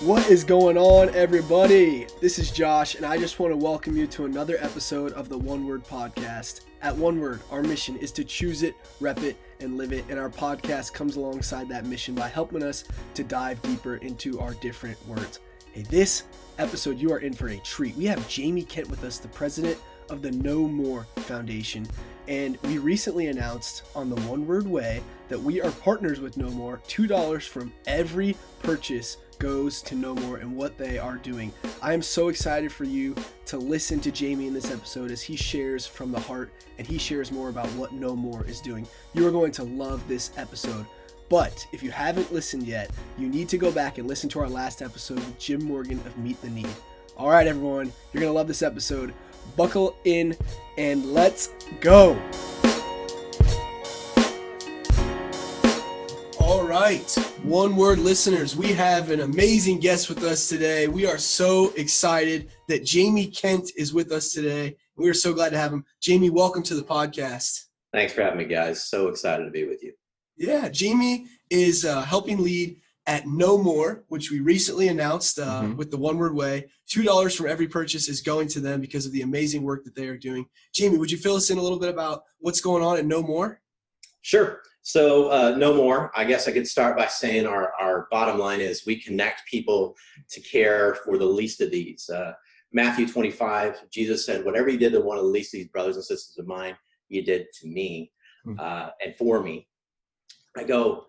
What is going on, everybody? This is Josh, and I just want to welcome you to another episode of the One Word Podcast. At One Word, our mission is to choose it, rep it, and live it, and our podcast comes alongside that mission by helping us to dive deeper into our different words. Hey, this episode, you are in for a treat. We have Jamie Kent with us, the president of the No More Foundation. And we recently announced on the One Word Way that we are partners with No More. $2 from every purchase goes to No More and what they are doing. I am so excited for you to listen to Jamie in this episode as he shares from the heart and he shares more about what No More is doing. You are going to love this episode. But if you haven't listened yet, you need to go back and listen to our last episode with Jim Morgan of Meet the Need. All right, everyone, you're going to love this episode. Buckle in and let's go. Right, one word listeners, we have an amazing guest with us today. We are so excited that Jamie Kent is with us today. We are so glad to have him. Jamie, welcome to the podcast. Thanks for having me, guys. So excited to be with you. Yeah, Jamie is uh, helping lead at No More, which we recently announced uh, mm-hmm. with the One Word Way. Two dollars from every purchase is going to them because of the amazing work that they are doing. Jamie, would you fill us in a little bit about what's going on at No More? Sure. So uh, no more. I guess I could start by saying our, our bottom line is we connect people to care for the least of these. Uh, Matthew 25, Jesus said, whatever you did to one of the least of these brothers and sisters of mine, you did to me hmm. uh, and for me. I go,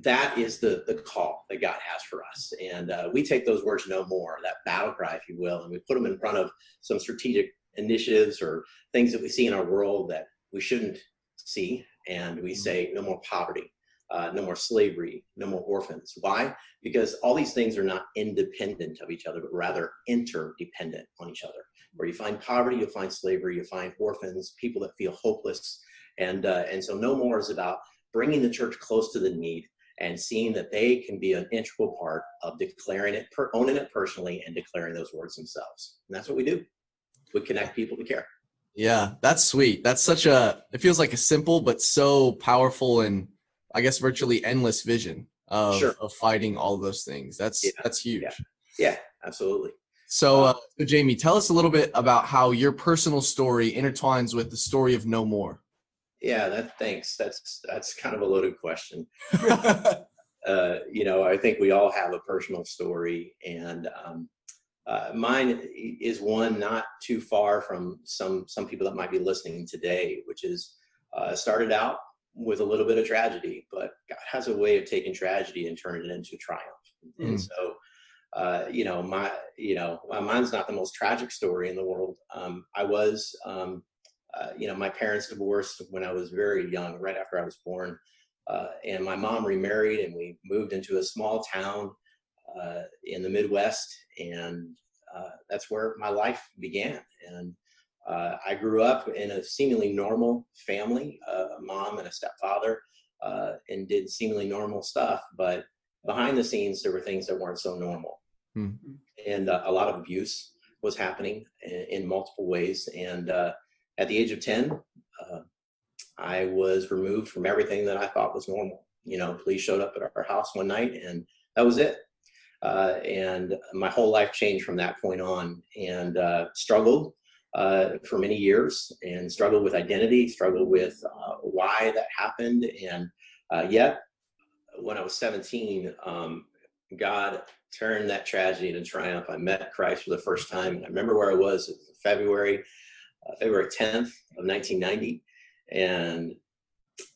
that is the, the call that God has for us. And uh, we take those words no more, that battle cry, if you will, and we put them in front of some strategic initiatives or things that we see in our world that we shouldn't see and we mm-hmm. say no more poverty, uh, no more slavery, no more orphans. Why? Because all these things are not independent of each other, but rather interdependent on each other. Where you find poverty, you'll find slavery, you find orphans, people that feel hopeless, and uh, and so no more is about bringing the church close to the need and seeing that they can be an integral part of declaring it, per, owning it personally, and declaring those words themselves. And that's what we do. We connect people to care. Yeah, that's sweet. That's such a it feels like a simple but so powerful and I guess virtually endless vision of sure. of fighting all those things. That's yeah. that's huge. Yeah. yeah, absolutely. So, uh, so Jamie, tell us a little bit about how your personal story intertwines with the story of No More. Yeah, that thanks. That's that's kind of a loaded question. uh, you know, I think we all have a personal story, and um, uh, mine is one not too far from some some people that might be listening today, which is uh, started out with a little bit of tragedy, but God has a way of taking tragedy and turning it into triumph. Mm. And so, uh, you know, my you know, mine's not the most tragic story in the world. Um, I was, um, uh, you know, my parents divorced when I was very young, right after I was born, uh, and my mom remarried, and we moved into a small town uh, in the Midwest, and uh, that's where my life began. And uh, I grew up in a seemingly normal family, uh, a mom and a stepfather, uh, and did seemingly normal stuff. But behind the scenes, there were things that weren't so normal, mm-hmm. and uh, a lot of abuse was happening in, in multiple ways. And at the age of ten, I was removed from everything that I thought was normal. You know, police showed up at our house one night, and that was it. Uh, and my whole life changed from that point on and uh, struggled uh, for many years and struggled with identity, struggled with uh, why that happened. And uh, yet, when I was 17, um, God turned that tragedy into triumph. I met Christ for the first time. And I remember where I was February, uh, February 10th of 1990. And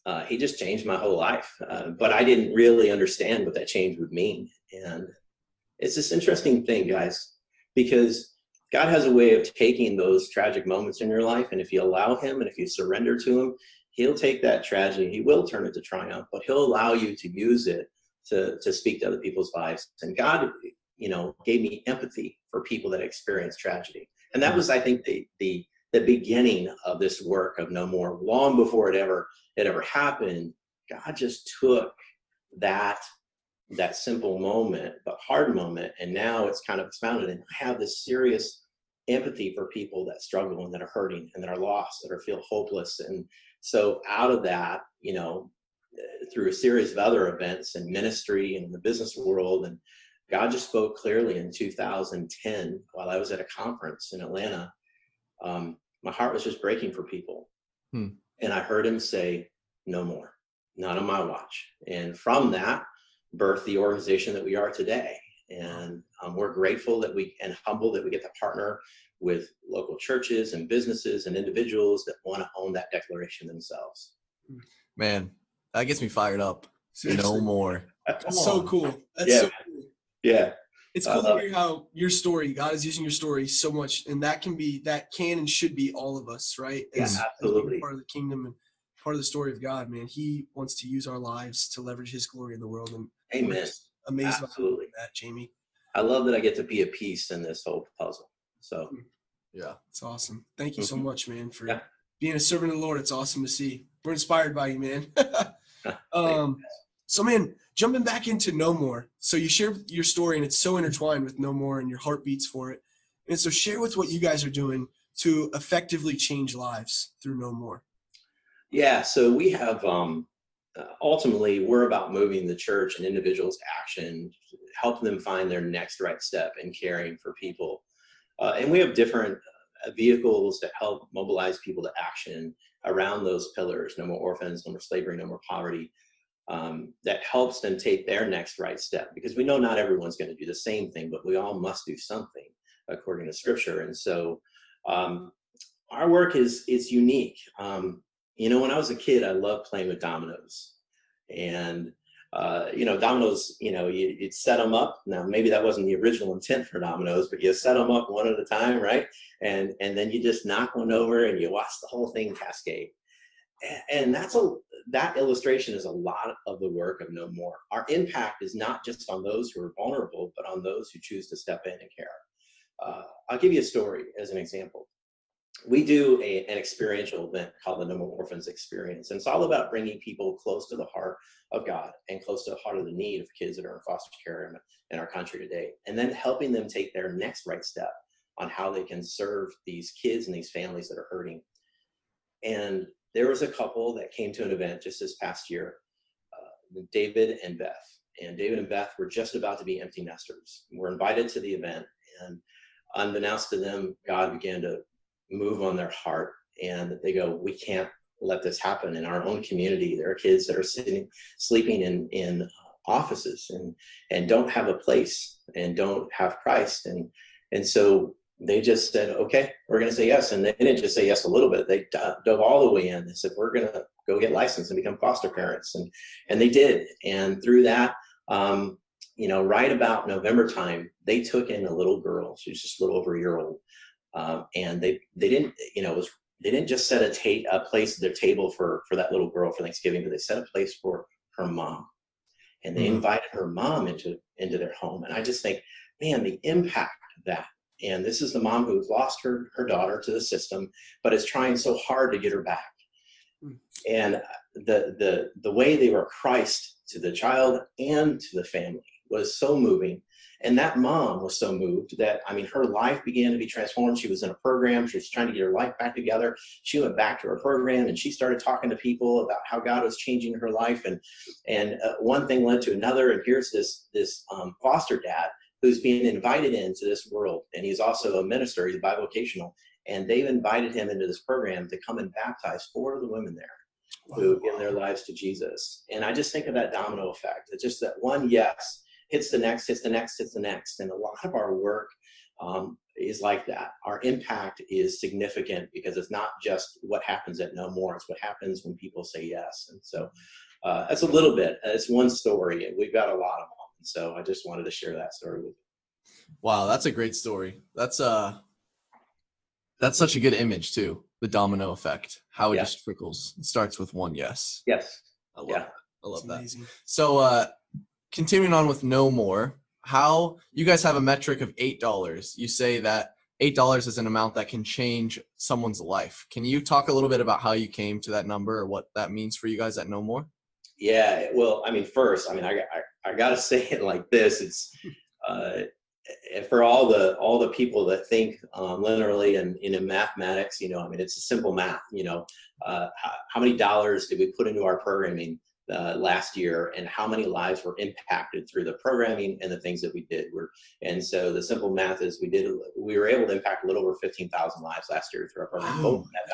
uh, he just changed my whole life. Uh, but I didn't really understand what that change would mean. And it's this interesting thing, guys, because God has a way of taking those tragic moments in your life, and if you allow Him and if you surrender to Him, He'll take that tragedy, He will turn it to triumph, but He'll allow you to use it to, to speak to other people's lives. And God, you know, gave me empathy for people that experience tragedy. And that was, I think, the the the beginning of this work of no more. Long before it ever it ever happened, God just took that that simple moment, but hard moment. And now it's kind of expounded. And I have this serious empathy for people that struggle and that are hurting and that are lost, that are feel hopeless. And so out of that, you know, through a series of other events and ministry and the business world and God just spoke clearly in 2010 while I was at a conference in Atlanta. Um, my heart was just breaking for people. Hmm. And I heard him say, No more, not on my watch. And from that, birthed the organization that we are today. And um, we're grateful that we and humble that we get to partner with local churches and businesses and individuals that want to own that declaration themselves. Man, that gets me fired up. Seriously. No more. That's so cool. That's yeah. so cool. Yeah. It's cool to hear how your story, God is using your story so much, and that can be, that can and should be all of us, right? As, yeah, absolutely. As part of the kingdom and part of the story of God, man. He wants to use our lives to leverage His glory in the world. And Amen. Amazing. Absolutely. That, Jamie. I love that I get to be a piece in this whole puzzle. So, hmm. yeah, it's awesome. Thank you so mm-hmm. much, man, for yeah. being a servant of the Lord. It's awesome to see. We're inspired by you, man. um, so, man, jumping back into No More. So you share your story, and it's so intertwined with No More, and your heart beats for it. And so, share with what you guys are doing to effectively change lives through No More. Yeah. So we have um, ultimately we're about moving the church and individuals' action, helping them find their next right step in caring for people. Uh, and we have different uh, vehicles to help mobilize people to action around those pillars: no more orphans, no more slavery, no more poverty um, that helps them take their next right step. Because we know not everyone's going to do the same thing but we all must do something according to scripture. And so um, our work is is unique. Um, you know when i was a kid i loved playing with dominoes. And uh, you know dominoes you know you, would set them up. Now maybe that wasn't the original intent for dominoes but you set them up one at a time right? And and then you just knock one over and you watch the whole thing cascade. And that's a that illustration is a lot of the work of no more. Our impact is not just on those who are vulnerable but on those who choose to step in and care. Uh, i'll give you a story as an example we do a, an experiential event called the no more orphans experience and it's all about bringing people close to the heart of god and close to the heart of the need of kids that are in foster care in, in our country today and then helping them take their next right step on how they can serve these kids and these families that are hurting and there was a couple that came to an event just this past year, uh, David and Beth. And David and Beth were just about to be empty nesters. Were invited to the event, and unbeknownst to them, God began to move on their heart, and they go, "We can't let this happen in our own community. There are kids that are sitting, sleeping in in offices, and and don't have a place, and don't have Christ, and and so they just said, okay, we're going to say yes. And they didn't just say yes a little bit. They dove all the way in. They said, we're going to go get licensed and become foster parents. And, and they did. And through that, um, you know, right about November time, they took in a little girl. She was just a little over a year old. Um, and they, they didn't, you know, it was, they didn't just set a, a place at their table for, for that little girl for Thanksgiving, but they set a place for her mom. And they mm-hmm. invited her mom into, into their home. And I just think, man, the impact of that and this is the mom who's lost her, her daughter to the system, but is trying so hard to get her back. Hmm. And the, the, the way they were Christ to the child and to the family was so moving. And that mom was so moved that, I mean, her life began to be transformed. She was in a program. She was trying to get her life back together. She went back to her program and she started talking to people about how God was changing her life. And, and uh, one thing led to another. And here's this, this um, foster dad who's being invited into this world. And he's also a minister, he's bivocational. And they've invited him into this program to come and baptize four of the women there who given their lives to Jesus. And I just think of that domino effect. It's just that one yes hits the next, hits the next, hits the next. And a lot of our work um, is like that. Our impact is significant because it's not just what happens at No More, it's what happens when people say yes. And so uh, that's a little bit, it's one story, and we've got a lot of them. So I just wanted to share that story with you. Wow, that's a great story. That's uh that's such a good image too. The domino effect, how it yeah. just trickles. It starts with one yes. Yes. I love yeah. that. I love that. So uh continuing on with no more, how you guys have a metric of eight dollars. You say that eight dollars is an amount that can change someone's life. Can you talk a little bit about how you came to that number or what that means for you guys at No More? Yeah, well, I mean, first, I mean, I, I I gotta say it like this: it's uh, for all the all the people that think um, linearly and, and, in mathematics. You know, I mean, it's a simple math. You know, uh, how, how, many dollars did we put into our programming uh, last year and how many lives were impacted through the programming and the things that we did. We're, and so the simple math is we did we were able to impact a little over 15,000 lives last year through our program.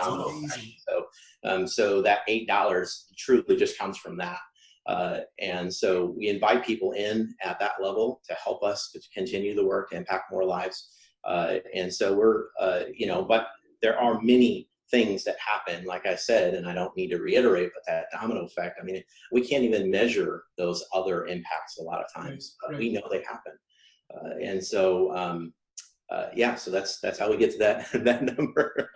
Wow, so um, so that eight dollars truly just comes from that. Uh, and so we invite people in at that level to help us to continue the work to impact more lives. Uh, and so we're, uh, you know, but there are many things that happen, like I said, and I don't need to reiterate, but that domino effect, I mean, we can't even measure those other impacts a lot of times, right, right. we know they happen. Uh, and so, um, uh, yeah, so that's, that's how we get to that, that number.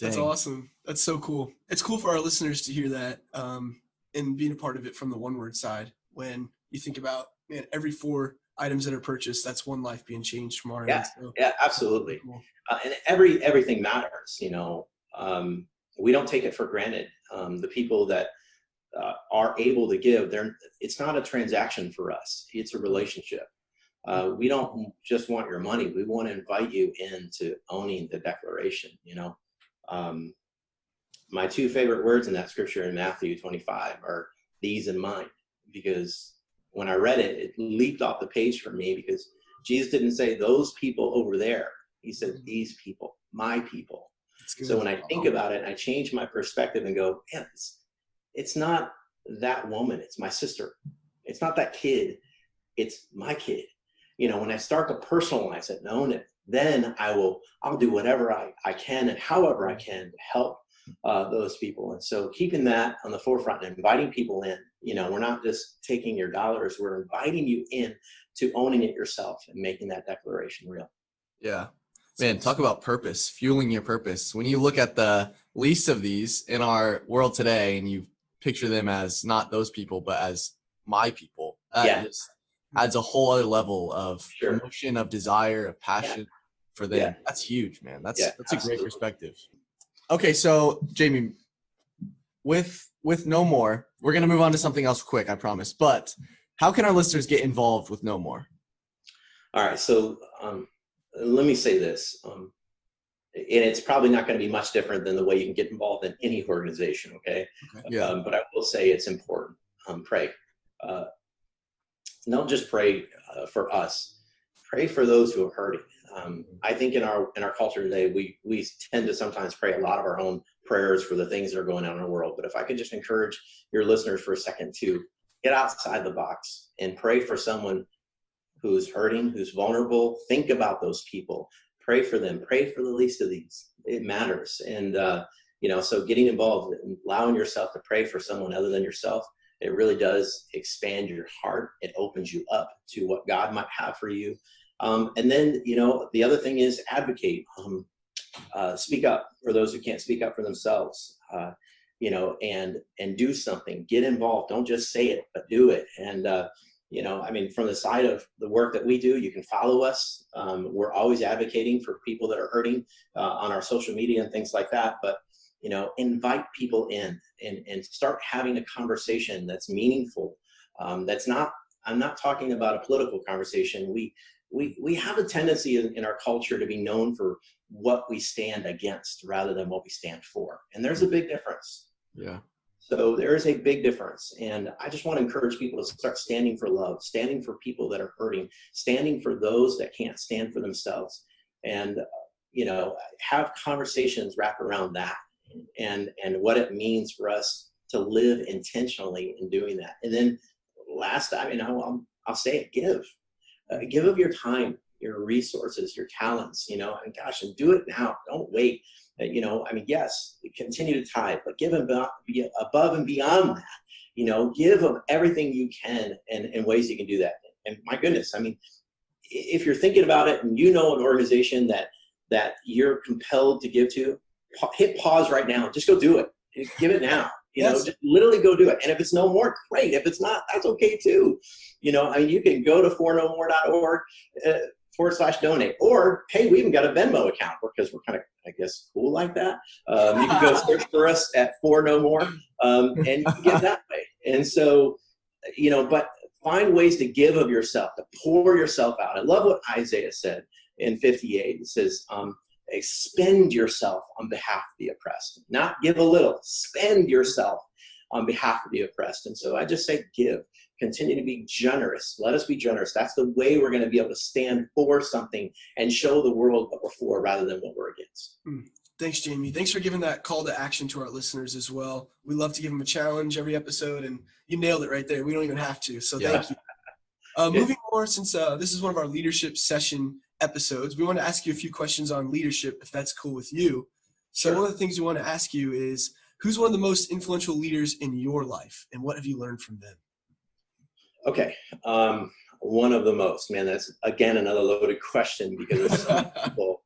That's awesome. That's so cool. It's cool for our listeners to hear that um, and being a part of it from the one word side. When you think about man, every four items that are purchased, that's one life being changed from our yeah, end. So, yeah, absolutely. Cool. Uh, and every everything matters. You know, um, we don't take it for granted. Um, the people that uh, are able to give, they're, it's not a transaction for us. It's a relationship. Uh, we don't just want your money. We want to invite you into owning the declaration. You know, um, my two favorite words in that scripture in Matthew 25 are these in mind, because when I read it, it leaped off the page for me because Jesus didn't say those people over there. He said these people, my people. So when I think about it, I change my perspective and go, man, it's, it's not that woman, it's my sister. It's not that kid, it's my kid. You know, when I start to personalize it and own it, then I will, I'll do whatever I, I can and however I can to help uh, those people. And so keeping that on the forefront and inviting people in, you know, we're not just taking your dollars, we're inviting you in to owning it yourself and making that declaration real. Yeah. Man, talk about purpose, fueling your purpose. When you look at the least of these in our world today and you picture them as not those people, but as my people, that yeah. just adds a whole other level of sure. emotion, of desire, of passion yeah. for them. Yeah. That's huge, man. That's that's absolutely. a great perspective. Okay, so Jamie, with with no more, we're gonna move on to something else quick, I promise. But how can our listeners get involved with no more? All right, so um, let me say this, um, and it's probably not going to be much different than the way you can get involved in any organization. Okay, okay. yeah. Um, but I will say it's important. Um, pray. Uh, don't just pray uh, for us. Pray for those who are hurting. Um, I think in our in our culture today, we we tend to sometimes pray a lot of our own prayers for the things that are going on in the world. But if I could just encourage your listeners for a second to get outside the box and pray for someone who's hurting, who's vulnerable. Think about those people. Pray for them. Pray for the least of these. It matters. And uh, you know, so getting involved, allowing yourself to pray for someone other than yourself, it really does expand your heart. It opens you up to what God might have for you. Um, and then, you know, the other thing is advocate. Um, uh, speak up for those who can't speak up for themselves. Uh, you know, and and do something. Get involved. Don't just say it, but do it. And uh, you know, I mean, from the side of the work that we do, you can follow us. Um, we're always advocating for people that are hurting uh, on our social media and things like that. But you know, invite people in and and start having a conversation that's meaningful. Um, that's not. I'm not talking about a political conversation. We we we have a tendency in, in our culture to be known for what we stand against rather than what we stand for, and there's a big difference. Yeah. So there is a big difference. And I just want to encourage people to start standing for love, standing for people that are hurting, standing for those that can't stand for themselves. And, you know, have conversations wrap around that and, and what it means for us to live intentionally in doing that. And then last, I mean, I'll, I'll say it, give. Uh, give of your time, your resources, your talents, you know, and gosh, and do it now. Don't wait. You know, I mean, yes, continue to tithe, but give them above and beyond that. You know, give them everything you can and, and ways you can do that. And my goodness, I mean, if you're thinking about it and you know an organization that that you're compelled to give to, hit pause right now. Just go do it. Give it now. You yes. know, just literally go do it. And if it's no more, great. If it's not, that's okay too. You know, I mean, you can go to fornomore.org, uh, forward slash donate. Or, hey, we even got a Venmo account because we're kind of, I guess, cool like that. Um, you can go search for us at For No More um, and you can get that way. And so, you know, but find ways to give of yourself, to pour yourself out. I love what Isaiah said in 58. It says, um, expend yourself on behalf of the oppressed. Not give a little, spend yourself on behalf of the oppressed. And so I just say give, continue to be generous. Let us be generous. That's the way we're going to be able to stand for something and show the world what we're for rather than what we're against. Mm. Thanks, Jamie. Thanks for giving that call to action to our listeners as well. We love to give them a challenge every episode, and you nailed it right there. We don't even have to. So yeah. thank you. Uh, moving more, since uh, this is one of our leadership session episodes, we want to ask you a few questions on leadership, if that's cool with you. So sure. one of the things we want to ask you is, who's one of the most influential leaders in your life, and what have you learned from them? Okay, um, one of the most. Man, that's again another loaded question because there's some people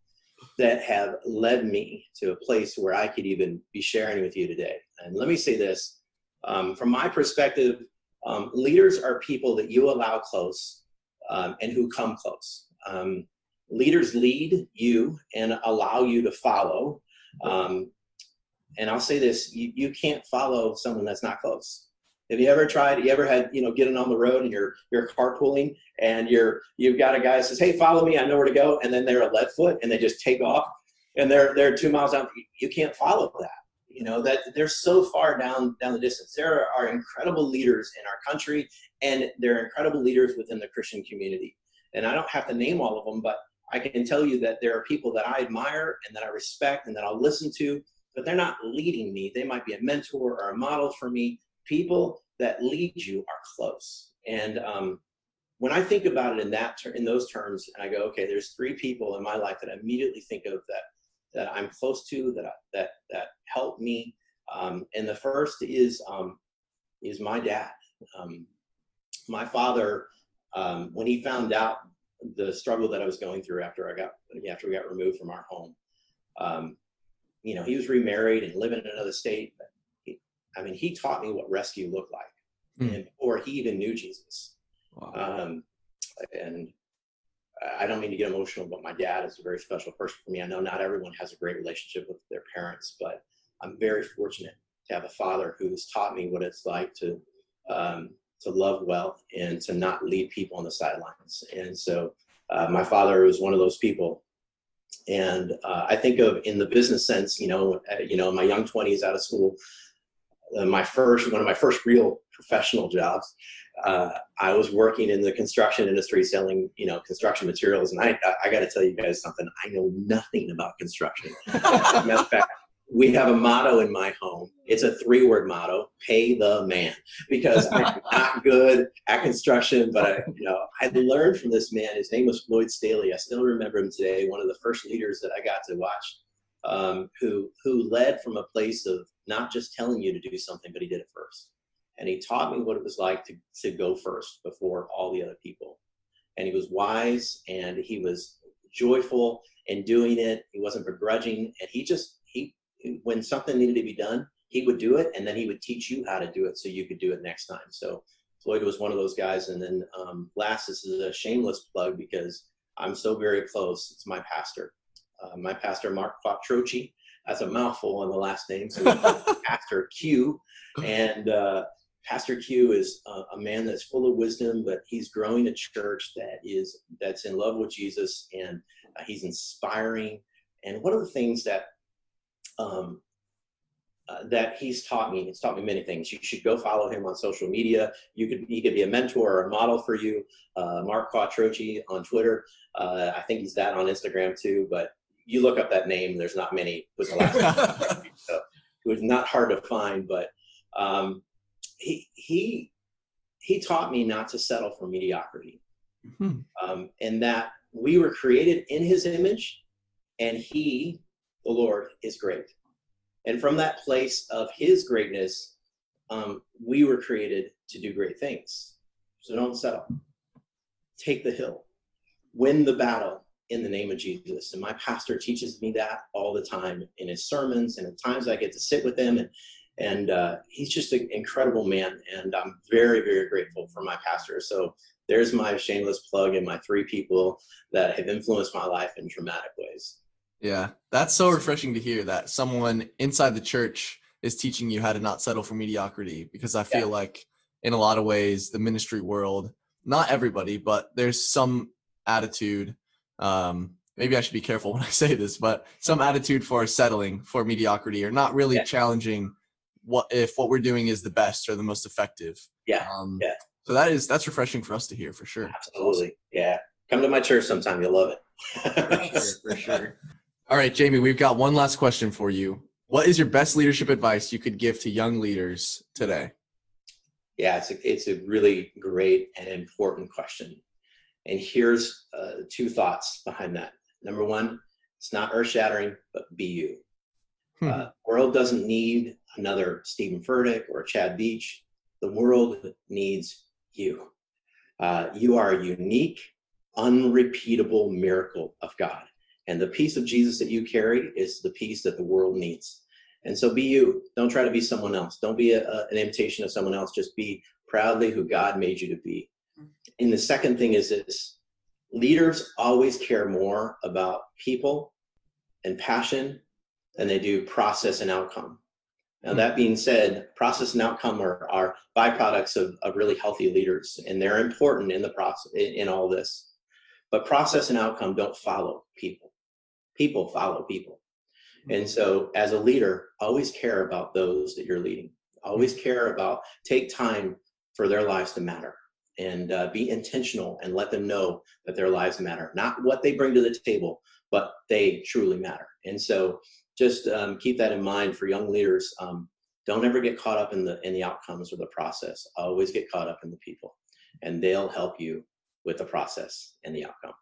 that have led me to a place where I could even be sharing with you today. And let me say this um, from my perspective, um, leaders are people that you allow close um, and who come close. Um, leaders lead you and allow you to follow. Um, and I'll say this you, you can't follow someone that's not close. Have you ever tried? You ever had you know getting on the road and you're you're carpooling and you're you've got a guy that says, "Hey, follow me. I know where to go," and then they're a lead foot and they just take off and they're they're two miles out. You can't follow that. You know that they're so far down down the distance. There are incredible leaders in our country, and there are incredible leaders within the Christian community. And I don't have to name all of them, but I can tell you that there are people that I admire and that I respect and that I'll listen to, but they're not leading me. They might be a mentor or a model for me, people that lead you are close. And um, when I think about it in that ter- in those terms, and I go, okay, there's three people in my life that I immediately think of that that I'm close to, that I, that that help me. Um, and the first is um, is my dad. Um, my father, um, when he found out the struggle that I was going through after I got after we got removed from our home, um, you know, he was remarried and living in another state. I mean, he taught me what rescue looked like, mm. and before he even knew Jesus. Wow. Um, and I don't mean to get emotional, but my dad is a very special person for me. I know not everyone has a great relationship with their parents, but I'm very fortunate to have a father who's taught me what it's like to um, to love well and to not leave people on the sidelines. And so, uh, my father was one of those people. And uh, I think of in the business sense, you know, uh, you know, my young 20s out of school, uh, my first one of my first real professional jobs uh, i was working in the construction industry selling you know construction materials. And i i, I got to tell you guys something. I know nothing about construction. Matter of fact we have a motto in my home it's a three word motto pay the man because i'm not good at construction but i you know i learned from this man his name was floyd staley i still remember him today one of the first leaders that i got to watch um, who who led from a place of not just telling you to do something, but he did it first. And he taught me what it was like to, to go first before all the other people. And he was wise and he was joyful in doing it. He wasn't begrudging. And he just, when something needed to be done, he would do it and then he would teach you how to do it so you could do it next time. So Floyd was one of those guys. And then um, last, this is a shameless plug because I'm so very close. It's my pastor, uh, my pastor, Mark Quattrochi that's a mouthful on the last name. So Pastor Q, and uh, Pastor Q is a, a, man that's full of wisdom, but he's growing a church that is that's in love with Jesus, and uh, he's inspiring. And one of the things that um, uh, that he's taught me, he's taught me many things. You should go follow him on social media. You could he could be a mentor or a model for you. Uh, Mark Quattrochi on Twitter. Uh, I think he's that on Instagram too. But you look up that name, there's not many with the last so it was not hard to find, but um, he he he taught me not to settle for mediocrity, mm-hmm. um, and that we were created in His image, and He, the Lord, is great. And from that place of His greatness, um, we were created to do great things. So don't settle. Take the hill, win the battle, in the name of Jesus. And my pastor teaches me that all the time in his sermons, and at times I get to sit with him, and and uh, he's just an incredible man. And I'm very, very grateful for my pastor. So there's my shameless plug and my three people that have influenced my life in dramatic ways. Yeah, that's so refreshing to hear that someone inside the church is teaching you how to not settle for mediocrity because I feel yeah. like in a lot of ways the ministry world, not everybody, but there's some attitude um, maybe I should be careful when I say this, but some attitude for settling for mediocrity or not really yeah. challenging what if what we're doing is the best or the most effective. Yeah. Um, yeah. So that is that's refreshing for us to hear for sure. Absolutely. Yeah. Come to my church sometime. You'll love it. for sure. For sure. All right, Jamie, we've got one last question for you. What is your best leadership advice you could give to young leaders today? Yeah, it's a, it's a really great and important question. And here's uh, two thoughts behind that. Number one, it's not earth shattering, but be you. Hmm. Uh, world doesn't need another Steven Furtick or Chad Veach. The world needs you. Uh, you are a unique, unrepeatable miracle of God. And the peace of Jesus that you carry is the peace that the world needs. And so be you. Don't try to be someone else. Don't be a, a, an imitation of someone else. Just be proudly who God made you to be. And the second thing is this leaders always care more about people and passion than they do process and outcome. Now, that being said, process and outcome are, are byproducts of, of really healthy leaders, and they're important in the process in, in all this. But process and outcome don't follow people people follow people. And mm-hmm. so, as a leader, always care about those that you're leading. Always mm-hmm. care about, take time for their lives to matter and uh, be intentional and let them know that their lives matter. Not what they bring to the table, but they truly matter. And so, just um, keep that in mind for young leaders. Um, don't ever get caught up in the in the outcomes or the process. Always get caught up in the people, and they'll help you with the process and the outcome.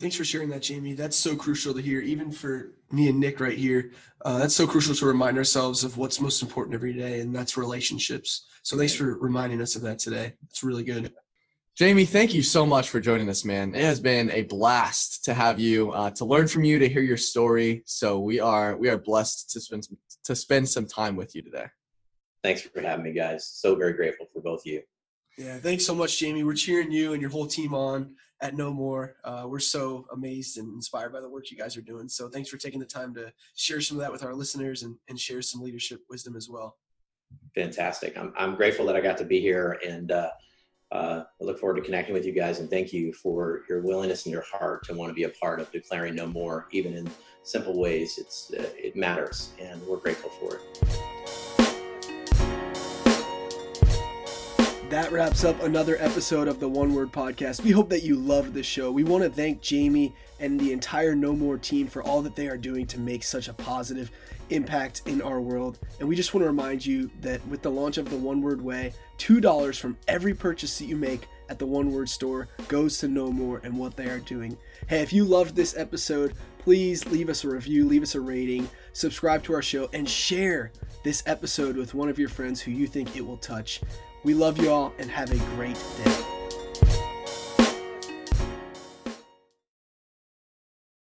Thanks for sharing that, Jamie. That's so crucial to hear, even for me and Nick right here. Uh, that's so crucial to remind ourselves of what's most important every day, and that's relationships. So thanks for reminding us of that today. It's really good. Jamie, thank you so much for joining us, man. It has been a blast to have you, uh, to learn from you, to hear your story. So we are we are blessed to spend some, to spend some time with you today. Thanks for having me, guys. So very grateful for both of you. Yeah, thanks so much, Jamie. We're cheering you and your whole team on at No More. Uh, we're so amazed and inspired by the work you guys are doing. So thanks for taking the time to share some of that with our listeners and, and share some leadership wisdom as well. Fantastic. I'm, I'm grateful that I got to be here and uh, uh, I look forward to connecting with you guys and thank you for your willingness and your heart to want to be a part of declaring no more, even in simple ways. It's, uh, it matters and we're grateful for it. That wraps up another episode of the One Word Podcast. We hope that you loved the show. We want to thank Jamie and the entire No More team for all that they are doing to make such a positive impact in our world. And we just want to remind you that with the launch of the One Word Way, $2 from every purchase that you make at the One Word store goes to No More and what they are doing. Hey, if you loved this episode, please leave us a review, leave us a rating, subscribe to our show, and share this episode with one of your friends who you think it will touch. We love you all and have a great day.